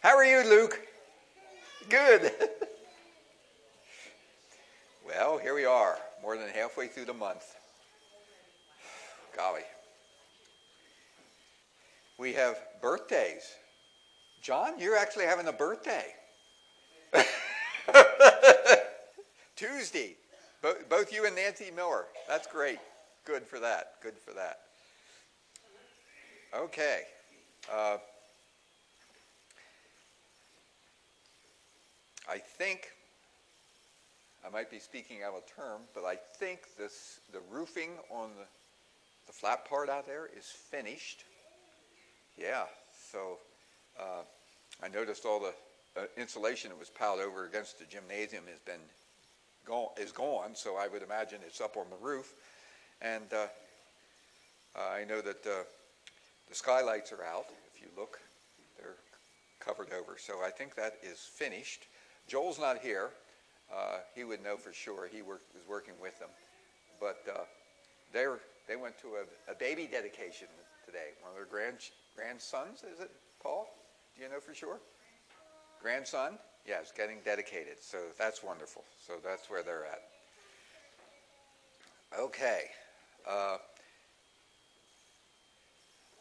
How are you, Luke? Good. well, here we are, more than halfway through the month. Golly. We have birthdays. John, you're actually having a birthday. Tuesday. Both, both you and Nancy Miller. That's great. Good for that. Good for that. Okay. Uh, I think, I might be speaking out of term, but I think this, the roofing on the, the flat part out there is finished. Yeah, so uh, I noticed all the uh, insulation that was piled over against the gymnasium has been is gone, so I would imagine it's up on the roof. And uh, I know that uh, the skylights are out. If you look, they're covered over. So I think that is finished. Joel's not here. Uh, he would know for sure. He was working with them. But uh, they, were, they went to a, a, baby dedication today. One of their grand, grandsons, is it, Paul? Do you know for sure? Grandson? Yes, getting dedicated. So that's wonderful. So that's where they're at. Okay. Uh,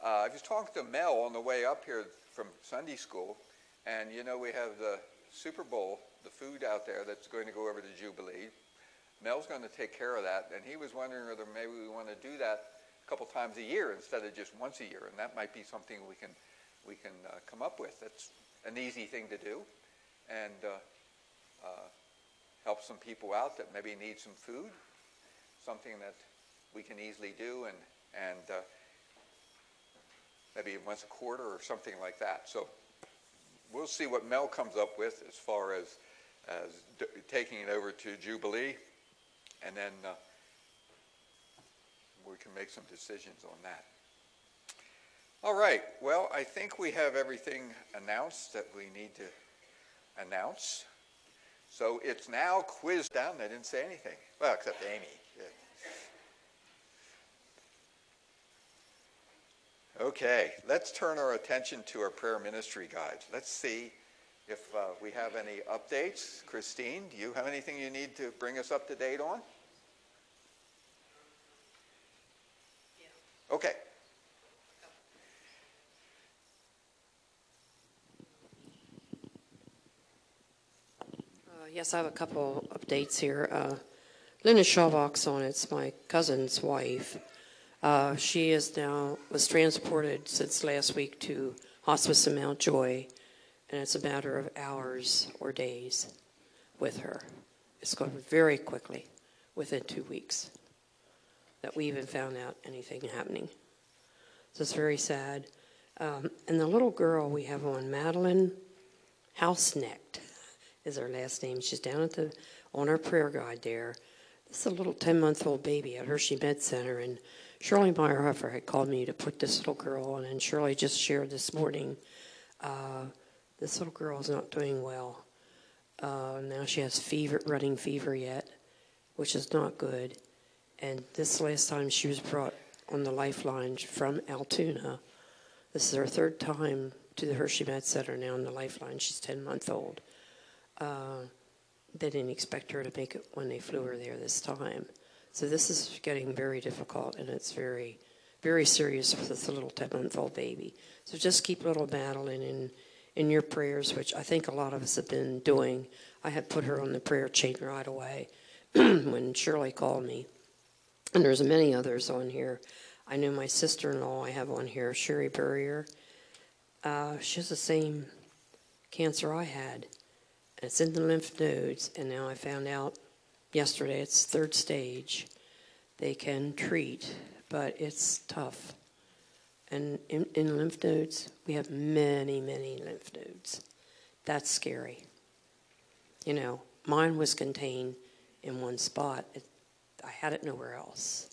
uh, I was talking to Mel on the way up here from Sunday school, and you know we have the Super Bowl, the food out there that's going to go over to Jubilee. Mel's going to take care of that, and he was wondering whether maybe we want to do that a couple times a year instead of just once a year, and that might be something we can we can uh, come up with. That's an easy thing to do and uh, uh, help some people out that maybe need some food, something that we can easily do, and and uh, maybe once a quarter or something like that. So we'll see what Mel comes up with as far as as taking it over to Jubilee, and then uh, we can make some decisions on that. All right. Well, I think we have everything announced that we need to announce. So it's now quiz down. They didn't say anything. Well, except Amy. Okay, let's turn our attention to our prayer ministry guide. Let's see if uh, we have any updates. Christine, do you have anything you need to bring us up to date on? Okay. yes, I have a couple updates here. Uh, Linda Shavok's on. It's my cousin's wife. Uh, she is now was transported since last week to hospice in Mount Joy, and it's a matter of hours or days with her. It's going very quickly, within two weeks, that we even found out anything happening. So it's very sad. Um, and the little girl we have on, Madeline Housenecht is her last name. She's down at the on our prayer guide there. This is a little ten month old baby at Hershey Med Center, and Shirley Meyerhofer had called me to put this little girl on, and Shirley just shared this morning. Uh, this little girl is not doing well. Uh, now she has fever, running fever yet, which is not good. And this last time she was brought on the lifeline from Altoona. This is her third time to the Hershey Med Center now on the lifeline. She's 10 months old. Uh, they didn't expect her to make it when they flew her there this time. So this is getting very difficult, and it's very, very serious with this little 10 month old baby. So just keep little Madeline in, in your prayers, which I think a lot of us have been doing. I had put her on the prayer chain right away when Shirley called me. And there's many others on here. I know my sister in law I have on here, Sherry Burrier. Uh, she has the same cancer I had. It's in the lymph nodes, and now I found out yesterday it's third stage. They can treat, but it's tough. And in, in lymph nodes, we have many, many lymph nodes. That's scary. You know, mine was contained in one spot. It, I had it nowhere else.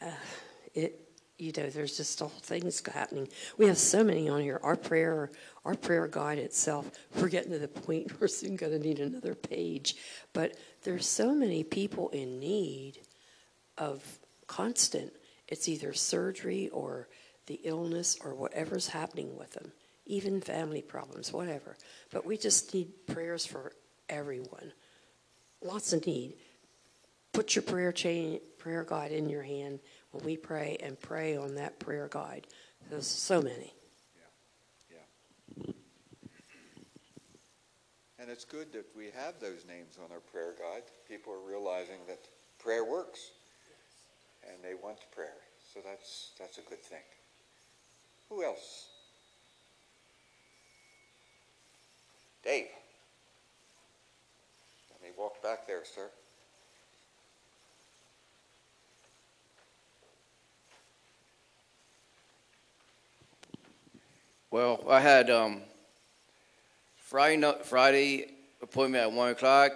Uh, it you know, there's just all things happening. We have so many on here. Our prayer, our prayer guide itself, we're getting to the point we're soon going to need another page. But there's so many people in need of constant. It's either surgery or the illness or whatever's happening with them. even family problems, whatever. But we just need prayers for everyone. Lots of need. Put your prayer chain, prayer guide in your hand we pray, and pray on that prayer guide. There's so many. Yeah. And it's good that we have those names on our prayer guide. People are realizing that prayer works, and they want prayer. So that's that's a good thing. Who else? Dave. Let me walk back there, sir. Well, I had um, Friday no- Friday appointment at one o'clock.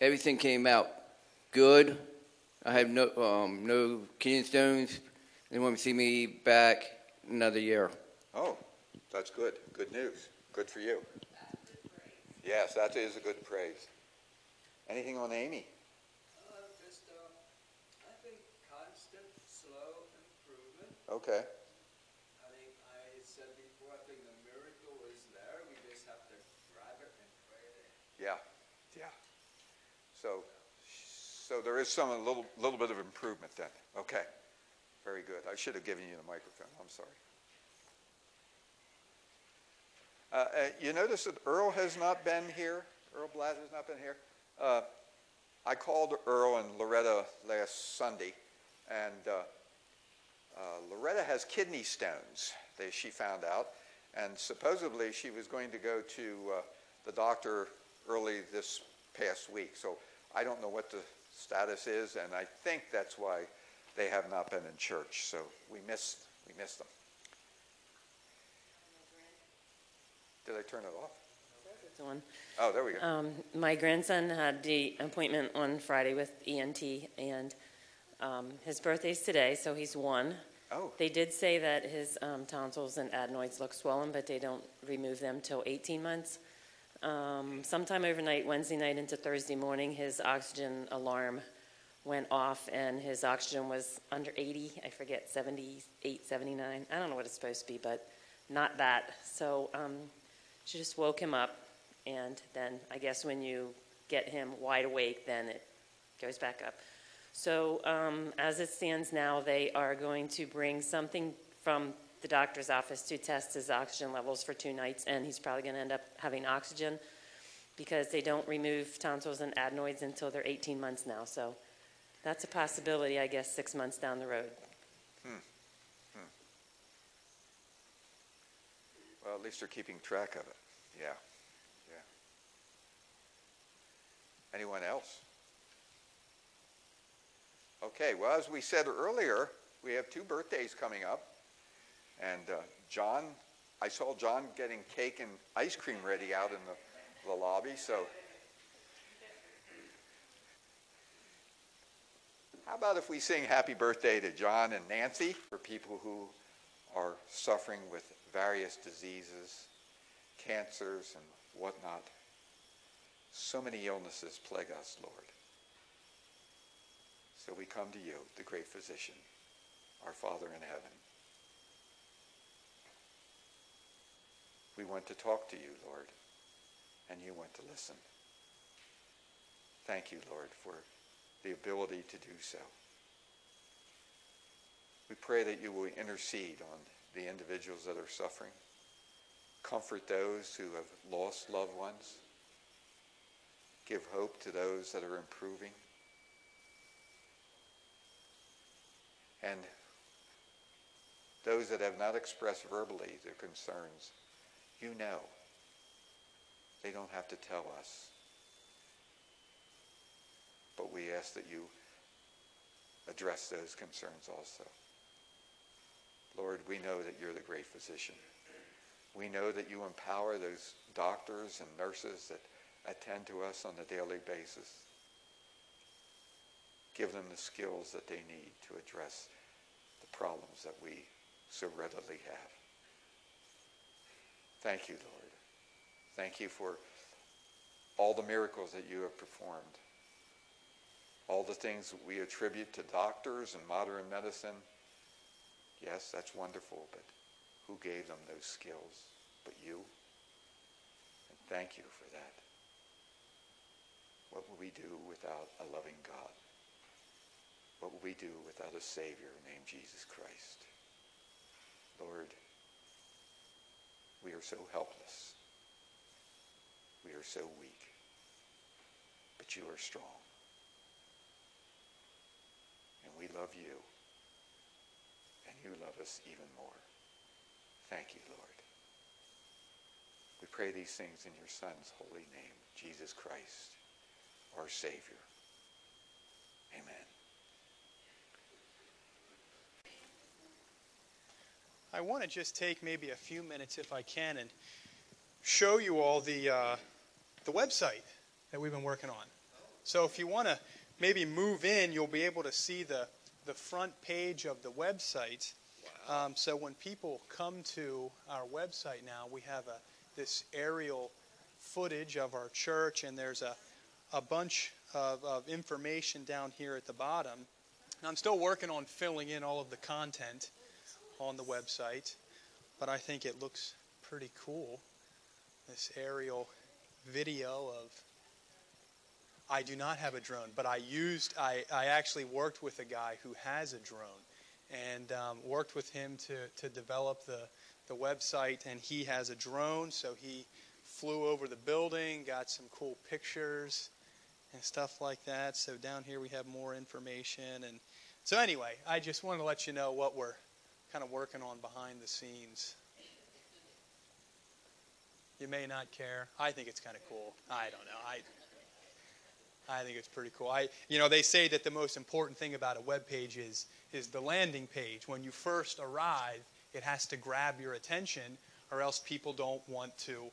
Everything came out good. I have no um, no kidney stones. They want to see me back another year. Oh, that's good. Good news. Good for you. Yes, that is a good praise. Anything on Amy? Uh, just, uh, I think constant, slow improvement. Okay. I think I said before, I think the miracle is there. We just have to grab it and pray it in. Yeah, yeah. So, so there is some, a little, little bit of improvement then. Okay. Very good. I should have given you the microphone. I'm sorry. Uh, uh, you notice that Earl has not been here. Earl Blatt has not been here. Uh, I called Earl and Loretta last Sunday, and uh, uh, Loretta has kidney stones. They, she found out, and supposedly she was going to go to uh, the doctor early this past week. So I don't know what the status is, and I think that's why they have not been in church. So we missed we missed them. Did I turn it off? Oh, there we go. Um, my grandson had the appointment on Friday with ENT, and um, his birthday's today, so he's one. Oh. They did say that his um, tonsils and adenoids look swollen, but they don't remove them till 18 months. Um, sometime overnight, Wednesday night into Thursday morning, his oxygen alarm went off, and his oxygen was under 80. I forget, 78, 79. I don't know what it's supposed to be, but not that. So um, she just woke him up, and then I guess when you get him wide awake, then it goes back up. So um, as it stands now, they are going to bring something from the doctor's office to test his oxygen levels for two nights, and he's probably going to end up having oxygen because they don't remove tonsils and adenoids until they're 18 months now. So that's a possibility, I guess, six months down the road. Hmm. Hmm. Well, at least they're keeping track of it. Yeah, yeah. Anyone else? Okay, well, as we said earlier, we have two birthdays coming up. And uh, John, I saw John getting cake and ice cream ready out in the, the lobby, so. How about if we sing happy birthday to John and Nancy for people who are suffering with various diseases, cancers, and whatnot? So many illnesses plague us, Lord. So we come to you, the great physician, our Father in heaven. We want to talk to you, Lord, and you want to listen. Thank you, Lord, for the ability to do so. We pray that you will intercede on the individuals that are suffering, comfort those who have lost loved ones, give hope to those that are improving, and those that have not expressed verbally their concerns, you know. They don't have to tell us. But we ask that you address those concerns also. Lord, we know that you're the great physician. We know that you empower those doctors and nurses that attend to us on a daily basis. Give them the skills that they need to address the problems that we so readily have. Thank you, Lord. Thank you for all the miracles that you have performed, all the things we attribute to doctors and modern medicine. Yes, that's wonderful, but who gave them those skills? but you. And thank you for that. What would we do without a loving God? What would we do without a Savior named Jesus Christ? Lord, we are so helpless. We are so weak. But you are strong. And we love you. And you love us even more. Thank you, Lord. We pray these things in your Son's holy name, Jesus Christ, our Savior. Amen. I want to just take maybe a few minutes, if I can, and show you all the uh, the website that we've been working on. So if you want to maybe move in, you'll be able to see the the front page of the website. Um, so when people come to our website now, we have a this aerial footage of our church, and there's a a bunch of, of information down here at the bottom. And I'm still working on filling in all of the content on the website, but I think it looks pretty cool. This aerial video of. I do not have a drone, but I used, I, I actually worked with a guy who has a drone and um, worked with him to, to develop the, the website. And he has a drone, so he flew over the building, got some cool pictures and stuff like that. So down here we have more information. And so, anyway, I just wanted to let you know what we're kind of working on behind the scenes. You may not care. I think it's kind of cool. I don't know. I I think it's pretty cool. I you know, they say that the most important thing about a web page is is the landing page. When you first arrive, it has to grab your attention or else people don't want to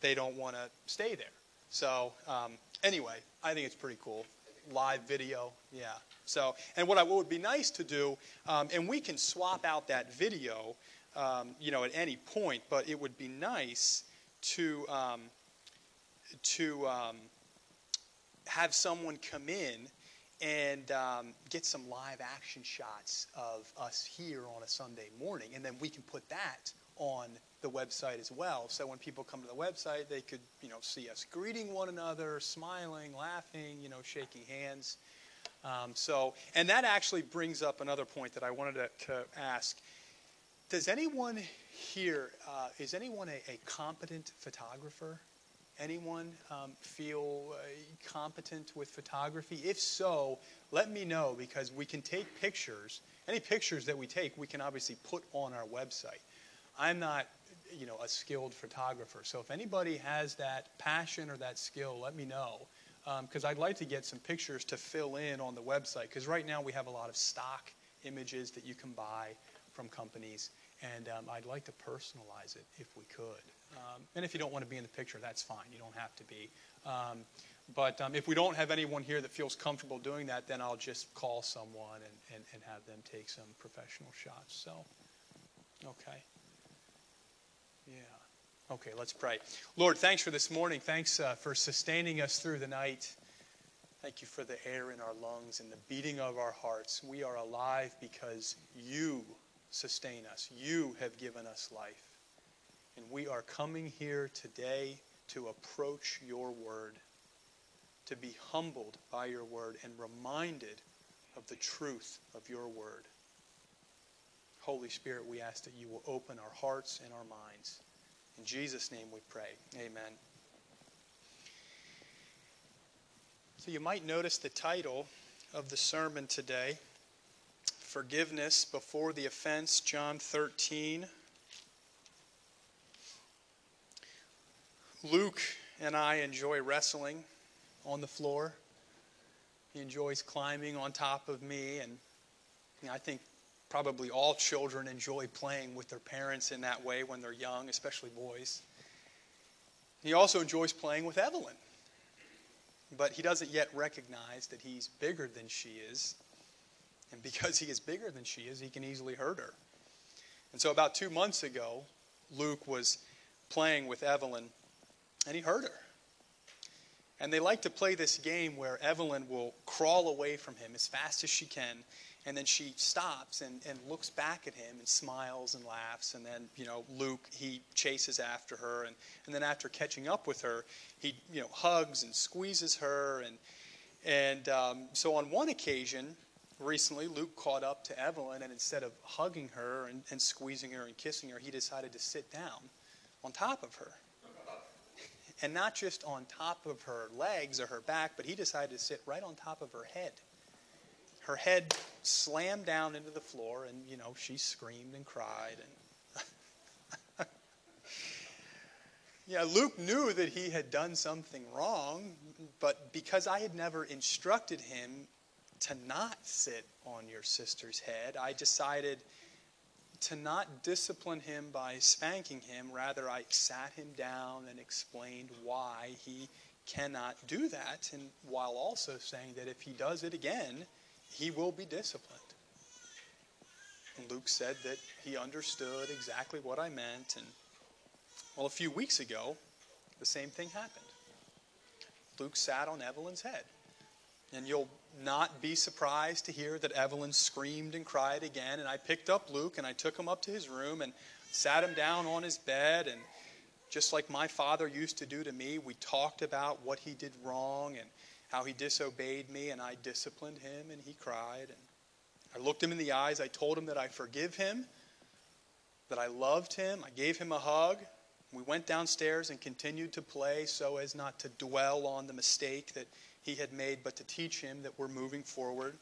they don't want to stay there. So, um, anyway, I think it's pretty cool. Live video, yeah. So, and what, I, what would be nice to do, um, and we can swap out that video, um, you know, at any point, but it would be nice to um, to um, have someone come in and um, get some live action shots of us here on a Sunday morning, and then we can put that on the website as well. So when people come to the website, they could, you know, see us greeting one another, smiling, laughing, you know, shaking hands. Um, so, and that actually brings up another point that I wanted to, to ask. Does anyone here, uh, is anyone a, a, competent photographer? Anyone um, feel uh, competent with photography? If so, let me know because we can take pictures. Any pictures that we take, we can obviously put on our website. I'm not, you know, a skilled photographer. So if anybody has that passion or that skill, let me know because um, I'd like to get some pictures to fill in on the website. Because right now we have a lot of stock images that you can buy from companies, and um, I'd like to personalize it if we could. Um, and if you don't want to be in the picture, that's fine. You don't have to be. Um, but um, if we don't have anyone here that feels comfortable doing that, then I'll just call someone and, and, and have them take some professional shots. So, okay. Yeah. Okay, let's pray. Lord, thanks for this morning. Thanks uh, for sustaining us through the night. Thank you for the air in our lungs and the beating of our hearts. We are alive because you sustain us. You have given us life. And we are coming here today to approach your word, to be humbled by your word and reminded of the truth of your word. Holy Spirit, we ask that you will open our hearts and our minds. In Jesus' name we pray. Amen. So you might notice the title of the sermon today Forgiveness Before the Offense, John 13. Luke and I enjoy wrestling on the floor. He enjoys climbing on top of me, and I think probably all children enjoy playing with their parents in that way when they're young, especially boys. He also enjoys playing with Evelyn, but he doesn't yet recognize that he's bigger than she is. And because he is bigger than she is, he can easily hurt her. And so, about two months ago, Luke was playing with Evelyn, and he hurt her. And they like to play this game where Evelyn will crawl away from him as fast as she can And then she stops and, and looks back at him and smiles and laughs. And then, you know, Luke, he chases after her. And, and then after catching up with her, he, you know, hugs and squeezes her. And, and um, so on one occasion, recently, Luke caught up to Evelyn. And instead of hugging her and, and squeezing her and kissing her, he decided to sit down on top of her. And not just on top of her legs or her back, but he decided to sit right on top of her head her head slammed down into the floor, and you know she screamed and cried. And yeah, Luke knew that he had done something wrong, but because I had never instructed him to not sit on your sister's head, I decided to not discipline him by spanking him. Rather, I sat him down and explained why he cannot do that, and while also saying that if he does it again, he will be disciplined. And Luke said that he understood exactly what I meant. And, well, a few weeks ago, the same thing happened. Luke sat on Evelyn's head. And you'll not be surprised to hear that Evelyn screamed and cried again. And I picked up Luke and I took him up to his room and sat him down on his bed. And just like my father used to do to me, we talked about what he did wrong and how he disobeyed me, and I disciplined him, and he cried. And I looked him in the eyes. I told him that I forgive him, that I loved him. I gave him a hug. We went downstairs and continued to play so as not to dwell on the mistake that he had made, but to teach him that we're moving forward.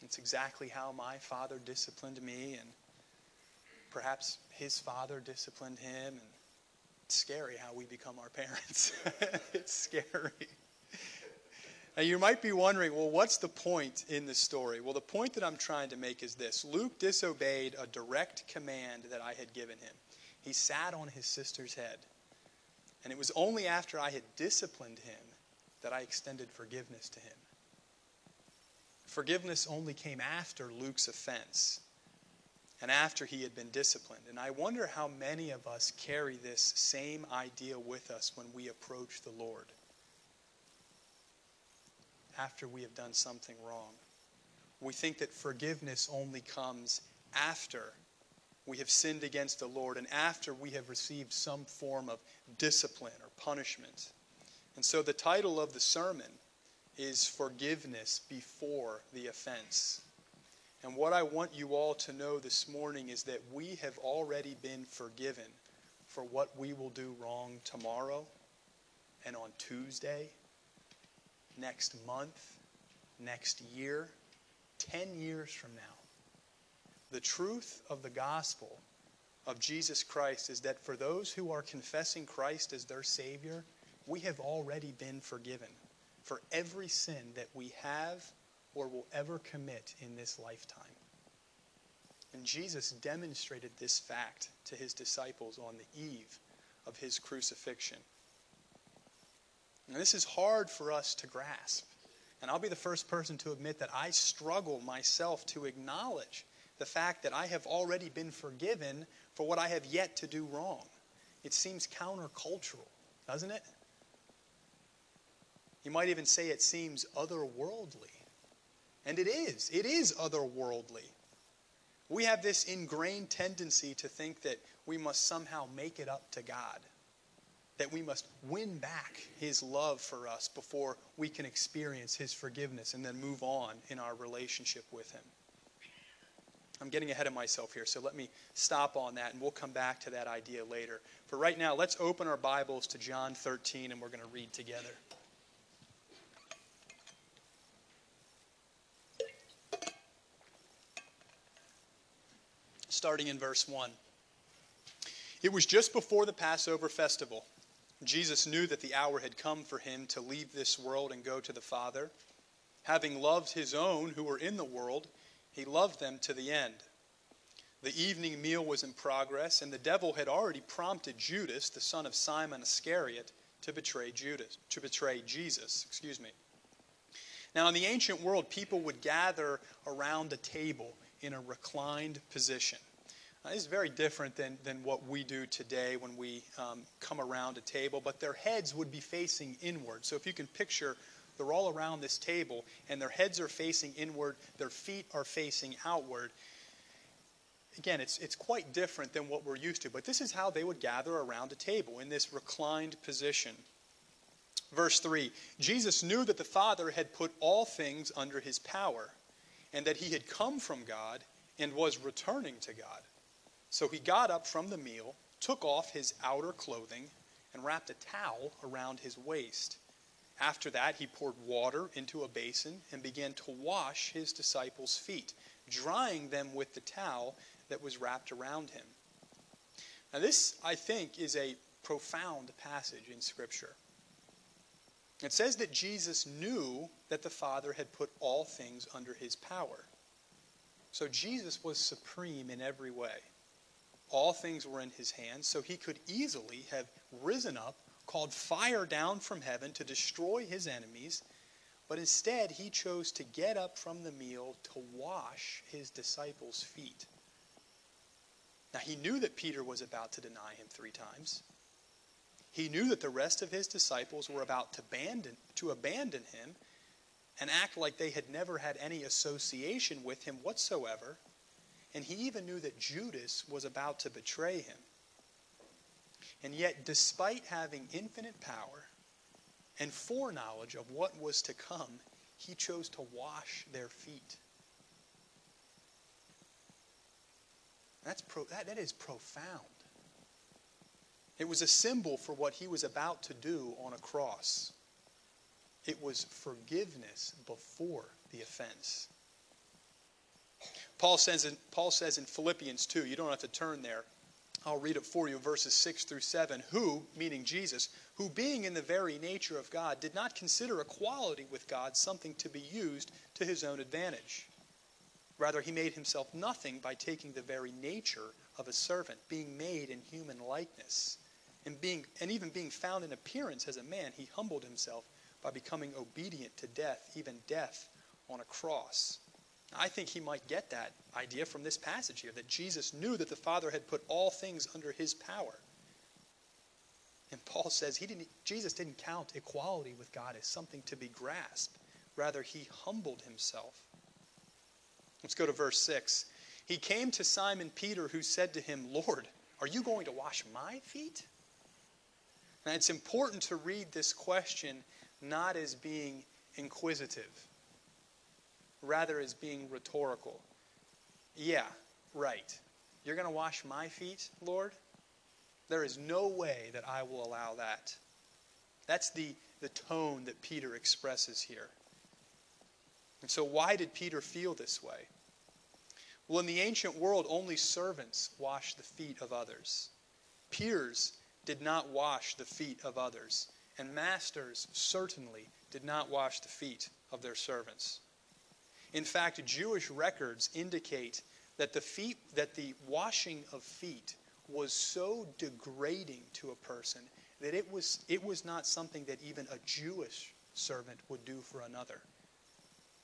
It's exactly how my father disciplined me, and perhaps his father disciplined him. And it's scary how we become our parents. it's scary. Now, you might be wondering, well, what's the point in this story? Well, the point that I'm trying to make is this Luke disobeyed a direct command that I had given him. He sat on his sister's head. And it was only after I had disciplined him that I extended forgiveness to him. Forgiveness only came after Luke's offense and after he had been disciplined. And I wonder how many of us carry this same idea with us when we approach the Lord after we have done something wrong. We think that forgiveness only comes after we have sinned against the Lord and after we have received some form of discipline or punishment. And so the title of the sermon is Forgiveness Before the Offense. And what I want you all to know this morning is that we have already been forgiven for what we will do wrong tomorrow and on Tuesday next month, next year, 10 years from now. The truth of the gospel of Jesus Christ is that for those who are confessing Christ as their Savior, we have already been forgiven for every sin that we have or will ever commit in this lifetime. And Jesus demonstrated this fact to his disciples on the eve of his crucifixion. And this is hard for us to grasp. And I'll be the first person to admit that I struggle myself to acknowledge the fact that I have already been forgiven for what I have yet to do wrong. It seems countercultural, doesn't it? You might even say it seems otherworldly. And it is. It is otherworldly. We have this ingrained tendency to think that we must somehow make it up to God that we must win back his love for us before we can experience his forgiveness and then move on in our relationship with him. I'm getting ahead of myself here, so let me stop on that and we'll come back to that idea later. For right now, let's open our Bibles to John 13 and we're going to read together. Starting in verse 1. It was just before the Passover festival. Jesus knew that the hour had come for him to leave this world and go to the Father. Having loved his own who were in the world, he loved them to the end. The evening meal was in progress, and the devil had already prompted Judas, the son of Simon Iscariot, to betray Judas, to betray Jesus, excuse me. Now, in the ancient world, people would gather around a table in a reclined position. Uh, this is very different than, than what we do today when we um, come around a table, but their heads would be facing inward. So if you can picture They're all around this table, and their heads are facing inward, their feet are facing outward. Again, it's, it's quite different than what we're used to, but this is how they would gather around a table in this reclined position. Verse 3 Jesus knew that the Father had put all things under his power, and that he had come from God and was returning to God. So he got up from the meal, took off his outer clothing, and wrapped a towel around his waist. After that, he poured water into a basin and began to wash his disciples' feet, drying them with the towel that was wrapped around him. Now, this, I think, is a profound passage in Scripture. It says that Jesus knew that the Father had put all things under his power. So Jesus was supreme in every way. All things were in his hands, so he could easily have risen up, called fire down from heaven to destroy his enemies, but instead he chose to get up from the meal to wash his disciples' feet. Now he knew that Peter was about to deny him three times. He knew that the rest of his disciples were about to abandon, to abandon him and act like they had never had any association with him whatsoever. And he even knew that Judas was about to betray him. And yet, despite having infinite power and foreknowledge of what was to come, he chose to wash their feet. That's pro- that, that is profound. It was a symbol for what he was about to do on a cross. It was forgiveness before the offense. Paul says in, Paul says in Philippians 2, you don't have to turn there. I'll read it for you, verses 6 through 7. Who, meaning Jesus, who being in the very nature of God, did not consider equality with God something to be used to his own advantage. Rather, he made himself nothing by taking the very nature of a servant, being made in human likeness. And, being, and even being found in appearance as a man, he humbled himself by becoming obedient to death, even death on a cross. I think he might get that idea from this passage here that Jesus knew that the Father had put all things under his power. And Paul says he didn't, Jesus didn't count equality with God as something to be grasped. Rather, he humbled himself. Let's go to verse 6. He came to Simon Peter, who said to him, Lord, are you going to wash my feet? Now, it's important to read this question not as being inquisitive rather as being rhetorical. Yeah, right. You're going to wash my feet, Lord? There is no way that I will allow that. That's the, the tone that Peter expresses here. And so, why did Peter feel this way? Well, in the ancient world, only servants washed the feet of others. Peers did not wash the feet of others, and masters certainly did not wash the feet of their servants. In fact, Jewish records indicate that the feet that the washing of feet was so degrading to a person that it was it was not something that even a Jewish servant would do for another.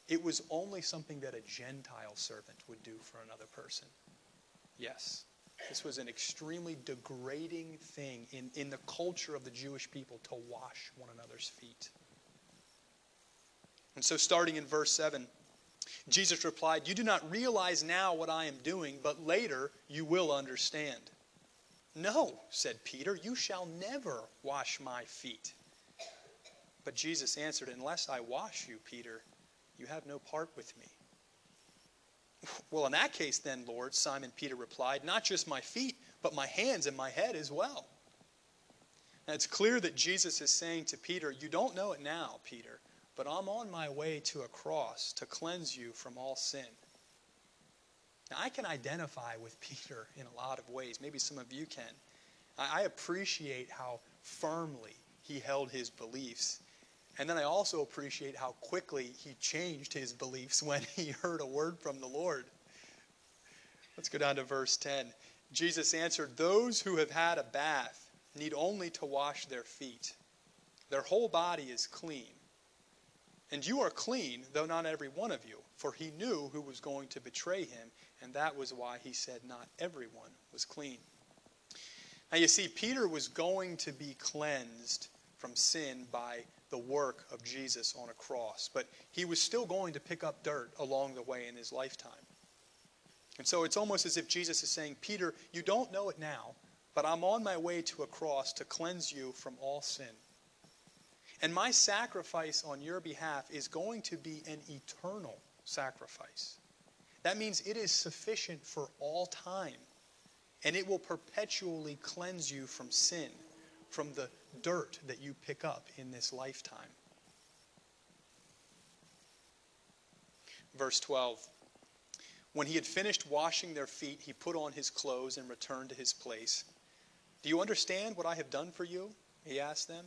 It was only something that a Gentile servant would do for another person. Yes. This was an extremely degrading thing in, in the culture of the Jewish people to wash one another's feet. And so, starting in verse 7, Jesus replied, You do not realize now what I am doing, but later you will understand. No, said Peter, you shall never wash my feet. But Jesus answered, Unless I wash you, Peter, you have no part with me. Well, in that case, then, Lord, Simon Peter replied, Not just my feet, but my hands and my head as well. Now, it's clear that Jesus is saying to Peter, You don't know it now, Peter, but I'm on my way to a cross to cleanse you from all sin. Now, I can identify with Peter in a lot of ways. Maybe some of you can. I appreciate how firmly he held his beliefs. And then I also appreciate how quickly he changed his beliefs when he heard a word from the Lord. Let's go down to verse 10. Jesus answered, Those who have had a bath need only to wash their feet. Their whole body is clean. And you are clean, though not every one of you. For he knew who was going to betray him, and that was why he said not everyone was clean. Now you see, Peter was going to be cleansed from sin by the work of Jesus on a cross, but he was still going to pick up dirt along the way in his lifetime. And so it's almost as if Jesus is saying, Peter, you don't know it now, but I'm on my way to a cross to cleanse you from all sin. And my sacrifice on your behalf is going to be an eternal sacrifice. That means it is sufficient for all time, and it will perpetually cleanse you from sin, from the dirt that you pick up in this lifetime. Verse 12 When he had finished washing their feet, he put on his clothes and returned to his place. Do you understand what I have done for you? He asked them.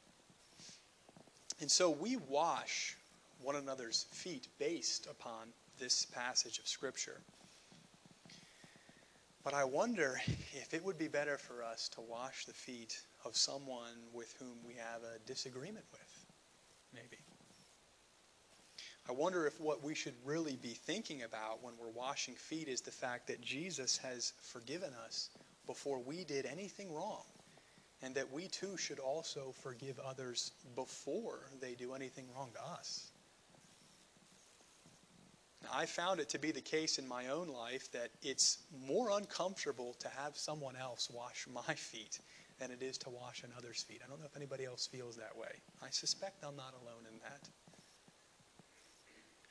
And so we wash one another's feet based upon this passage of Scripture. But I wonder if it would be better for us to wash the feet of someone with whom we have a disagreement with, maybe. I wonder if what we should really be thinking about when we're washing feet is the fact that Jesus has forgiven us before we did anything wrong, and that we too should also forgive others before they do anything wrong to us. Now, I found it to be the case in my own life that it's more uncomfortable to have someone else wash my feet than it is to wash another's feet. I don't know if anybody else feels that way. I suspect I'm not alone in that.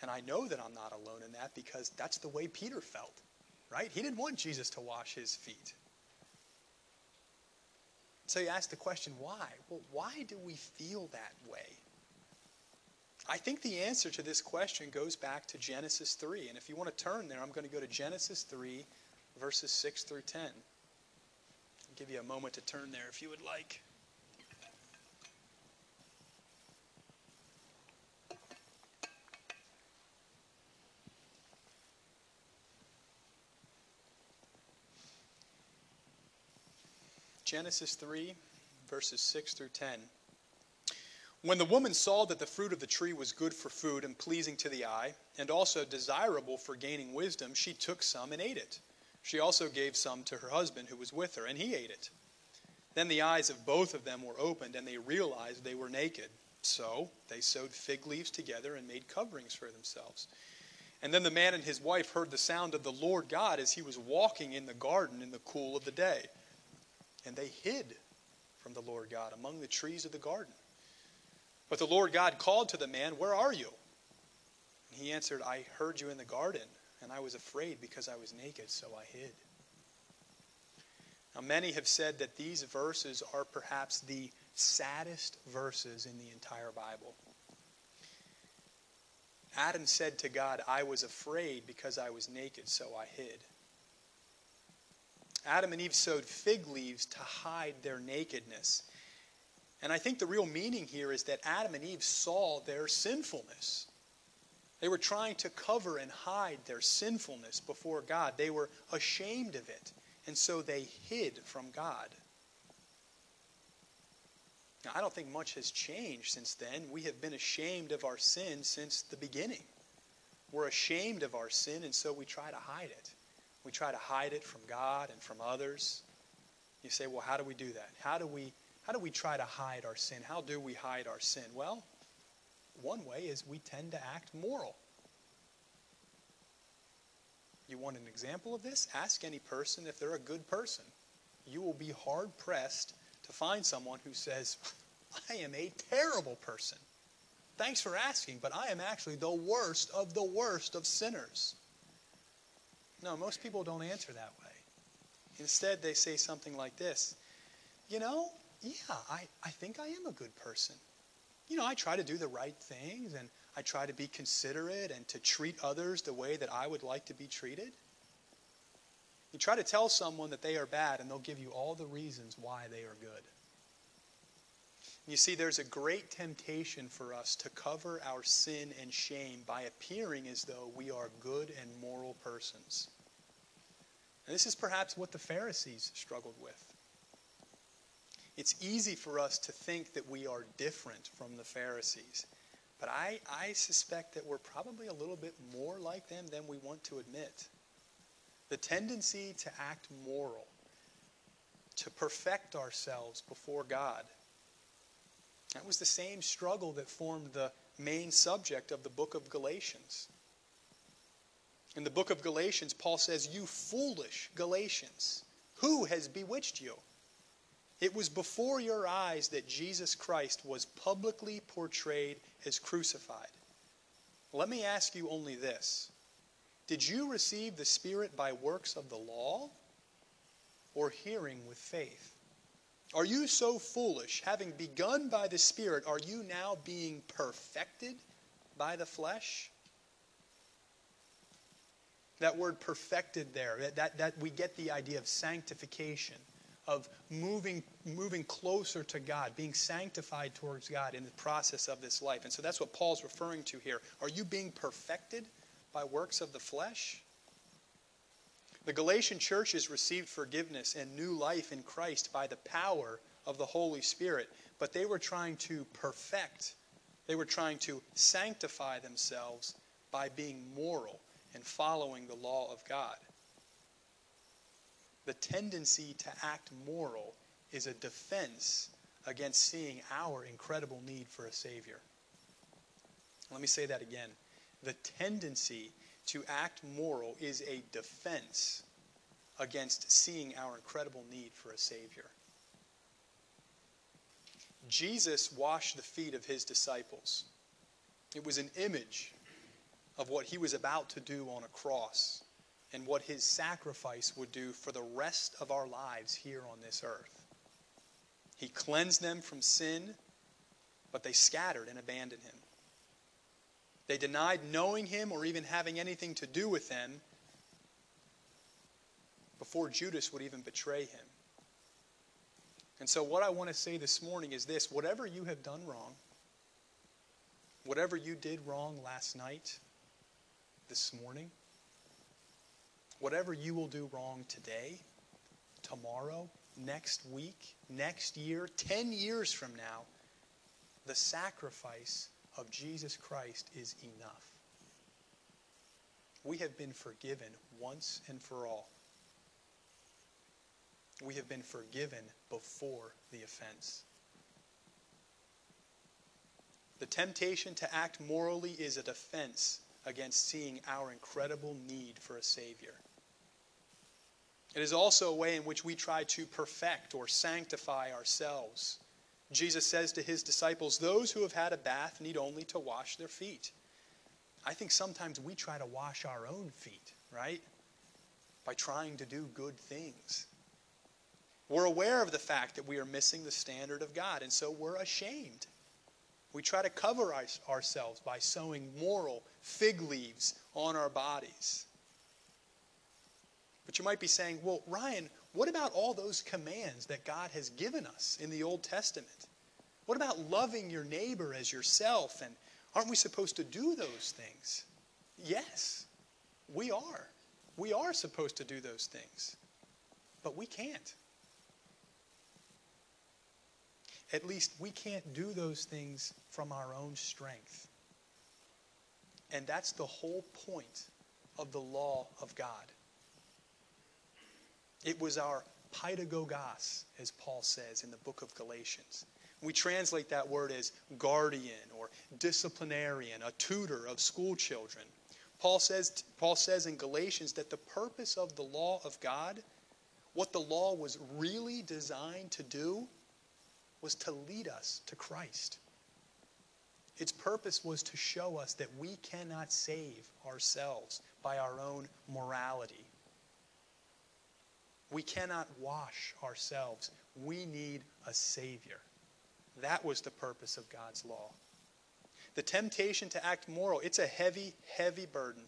And I know that I'm not alone in that because that's the way Peter felt, right? He didn't want Jesus to wash his feet. So you ask the question, why? Well, why do we feel that way? I think the answer to this question goes back to Genesis 3. And if you want to turn there, I'm going to go to Genesis 3, verses 6 through 10. I'll give you a moment to turn there if you would like. Genesis 3, verses 6 through 10. When the woman saw that the fruit of the tree was good for food and pleasing to the eye, and also desirable for gaining wisdom, she took some and ate it. She also gave some to her husband who was with her, and he ate it. Then the eyes of both of them were opened, and they realized they were naked. So they sewed fig leaves together and made coverings for themselves. And then the man and his wife heard the sound of the Lord God as he was walking in the garden in the cool of the day. And they hid from the Lord God among the trees of the garden. But the Lord God called to the man, Where are you? And he answered, I heard you in the garden, and I was afraid because I was naked, so I hid. Now, many have said that these verses are perhaps the saddest verses in the entire Bible. Adam said to God, I was afraid because I was naked, so I hid. Adam and Eve sewed fig leaves to hide their nakedness. And I think the real meaning here is that Adam and Eve saw their sinfulness. They were trying to cover and hide their sinfulness before God. They were ashamed of it, and so they hid from God. Now, I don't think much has changed since then. We have been ashamed of our sin since the beginning. We're ashamed of our sin, and so we try to hide it. We try to hide it from God and from others. You say, well, how do we do that? How do we how do we try to hide our sin? How do we hide our sin? Well, one way is we tend to act moral. You want an example of this? Ask any person if they're a good person. You will be hard pressed to find someone who says, I am a terrible person. Thanks for asking, but I am actually the worst of the worst of sinners. No, most people don't answer that way. Instead, they say something like this You know, yeah, I, I think I am a good person. You know, I try to do the right things and I try to be considerate and to treat others the way that I would like to be treated. You try to tell someone that they are bad and they'll give you all the reasons why they are good. You see, there's a great temptation for us to cover our sin and shame by appearing as though we are good and moral persons. And this is perhaps what the Pharisees struggled with. It's easy for us to think that we are different from the Pharisees. But I, I suspect that we're probably a little bit more like them than we want to admit. The tendency to act moral, to perfect ourselves before God, that was the same struggle that formed the main subject of the book of Galatians. In the book of Galatians, Paul says, You foolish Galatians, who has bewitched you? It was before your eyes that Jesus Christ was publicly portrayed as crucified. Let me ask you only this Did you receive the Spirit by works of the law or hearing with faith? Are you so foolish, having begun by the Spirit, are you now being perfected by the flesh? That word perfected there, that, that we get the idea of sanctification, of moving, moving closer to God, being sanctified towards God in the process of this life. And so that's what Paul's referring to here. Are you being perfected by works of the flesh? The Galatian churches received forgiveness and new life in Christ by the power of the Holy Spirit, but they were trying to perfect, they were trying to sanctify themselves by being moral and following the law of God. The tendency to act moral is a defense against seeing our incredible need for a Savior. Let me say that again. The tendency to act moral is a defense against seeing our incredible need for a Savior. Jesus washed the feet of his disciples. It was an image of what he was about to do on a cross and what his sacrifice would do for the rest of our lives here on this earth. He cleansed them from sin, but they scattered and abandoned him. They denied knowing him or even having anything to do with him before Judas would even betray him. And so, what I want to say this morning is this whatever you have done wrong, whatever you did wrong last night, this morning, whatever you will do wrong today, tomorrow, next week, next year, 10 years from now, the sacrifice of Jesus Christ is enough. We have been forgiven once and for all. We have been forgiven before the offense. The temptation to act morally is a defense against seeing our incredible need for a Savior. It is also a way in which we try to perfect or sanctify ourselves. Jesus says to his disciples, Those who have had a bath need only to wash their feet. I think sometimes we try to wash our own feet, right? By trying to do good things. We're aware of the fact that we are missing the standard of God, and so we're ashamed. We try to cover our, ourselves by sewing moral fig leaves on our bodies. But you might be saying, well, Ryan, what about all those commands that God has given us in the Old Testament? What about loving your neighbor as yourself? And aren't we supposed to do those things? Yes, we are. We are supposed to do those things. But we can't. At least we can't do those things from our own strength. And that's the whole point of the law of God. It was our paidagogos, as Paul says in the book of Galatians. We translate that word as guardian or disciplinarian, a tutor of school children. Paul says, Paul says in Galatians that the purpose of the law of God, what the law was really designed to do, was to lead us to Christ. Its purpose was to show us that we cannot save ourselves by our own morality. We cannot wash ourselves. We need a Savior. That was the purpose of God's law. The temptation to act moral, it's a heavy, heavy burden.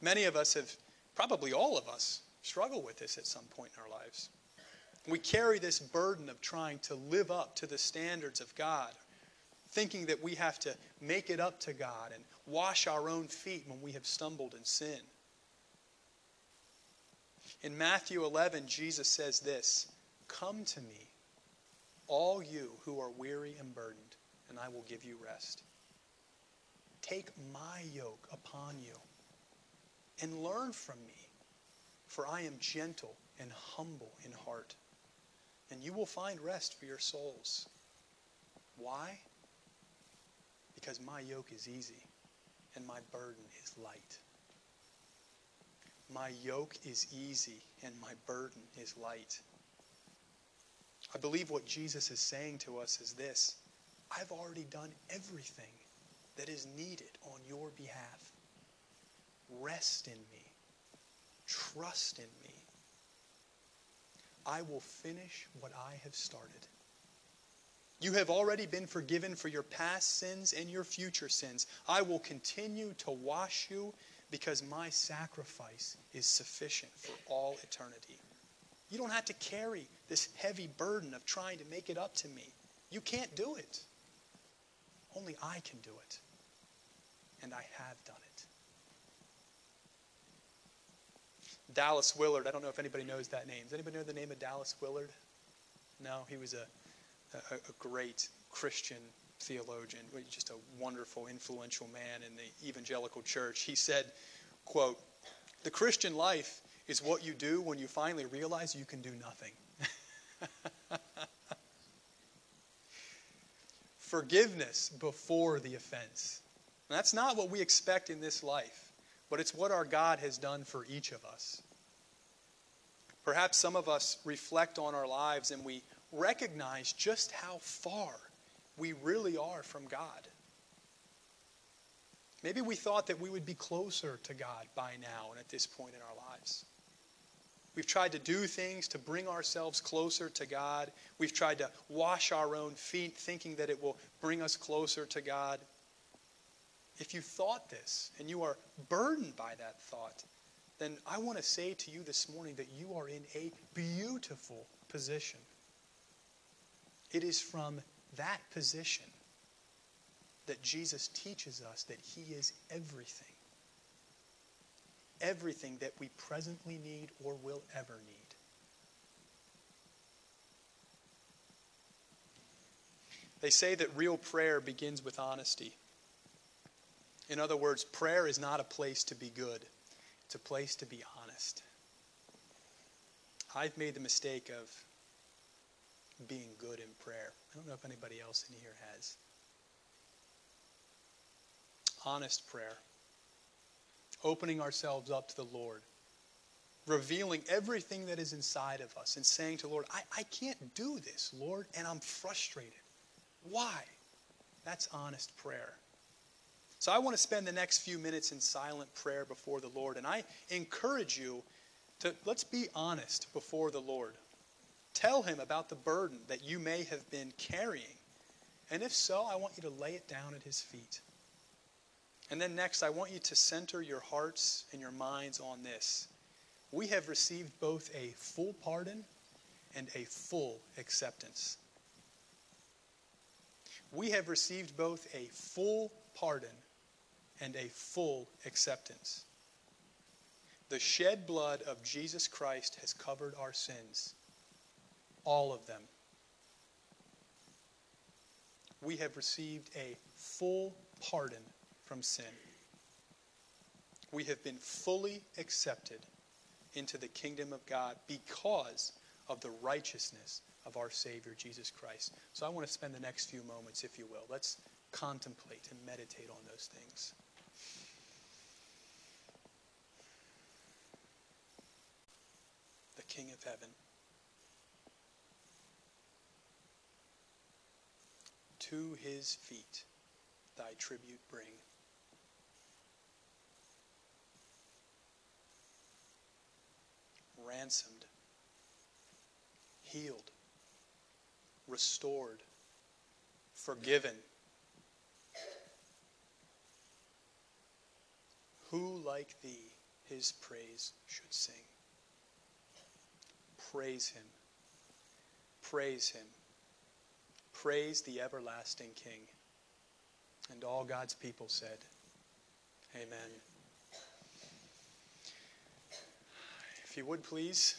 Many of us have, probably all of us, struggle with this at some point in our lives. We carry this burden of trying to live up to the standards of God, thinking that we have to make it up to God and wash our own feet when we have stumbled in sin. In Matthew 11, Jesus says this Come to me, all you who are weary and burdened, and I will give you rest. Take my yoke upon you and learn from me, for I am gentle and humble in heart, and you will find rest for your souls. Why? Because my yoke is easy and my burden is light. My yoke is easy and my burden is light. I believe what Jesus is saying to us is this I've already done everything that is needed on your behalf. Rest in me, trust in me. I will finish what I have started. You have already been forgiven for your past sins and your future sins. I will continue to wash you because my sacrifice is sufficient for all eternity. You don't have to carry this heavy burden of trying to make it up to me. You can't do it. Only I can do it. And I have done it. Dallas Willard, I don't know if anybody knows that name. Does anybody know the name of Dallas Willard? No, he was a, a, a great Christian theologian, just a wonderful, influential man in the evangelical church. He said, quote, the Christian life is what you do when you finally realize you can do nothing. Forgiveness before the offense. that's not what we expect in this life, but it's what our God has done for each of us. Perhaps some of us reflect on our lives and we recognize just how far we really are from God. Maybe we thought that we would be closer to God by now and at this point in our lives. We've tried to do things to bring ourselves closer to God. We've tried to wash our own feet, thinking that it will bring us closer to God. If you thought this and you are burdened by that thought, then I want to say to you this morning that you are in a beautiful position. It is from that position that Jesus teaches us that He is everything everything that we presently need or will ever need. They say that real prayer begins with honesty. In other words, prayer is not a place to be good, it's a place to be honest. I've made the mistake of being good in prayer. I don't know if anybody else in here has. Honest prayer opening ourselves up to the Lord, revealing everything that is inside of us, and saying to Lord, I, I can't do this, Lord, and I'm frustrated. Why? That's honest prayer. So I want to spend the next few minutes in silent prayer before the Lord, and I encourage you to let's be honest before the Lord. Tell him about the burden that you may have been carrying. And if so, I want you to lay it down at his feet. And then next, I want you to center your hearts and your minds on this. We have received both a full pardon and a full acceptance. We have received both a full pardon and a full acceptance. The shed blood of Jesus Christ has covered our sins, all of them. We have received a full pardon from sin. We have been fully accepted into the kingdom of God because of the righteousness of our Savior Jesus Christ. So I want to spend the next few moments, if you will. Let's contemplate and meditate on those things. The King of Heaven. To his feet thy tribute bring. ransomed, healed, restored, forgiven. Who like thee his praise should sing? Praise him, praise him. Praise the everlasting King. And all God's people said, Amen. If you would please,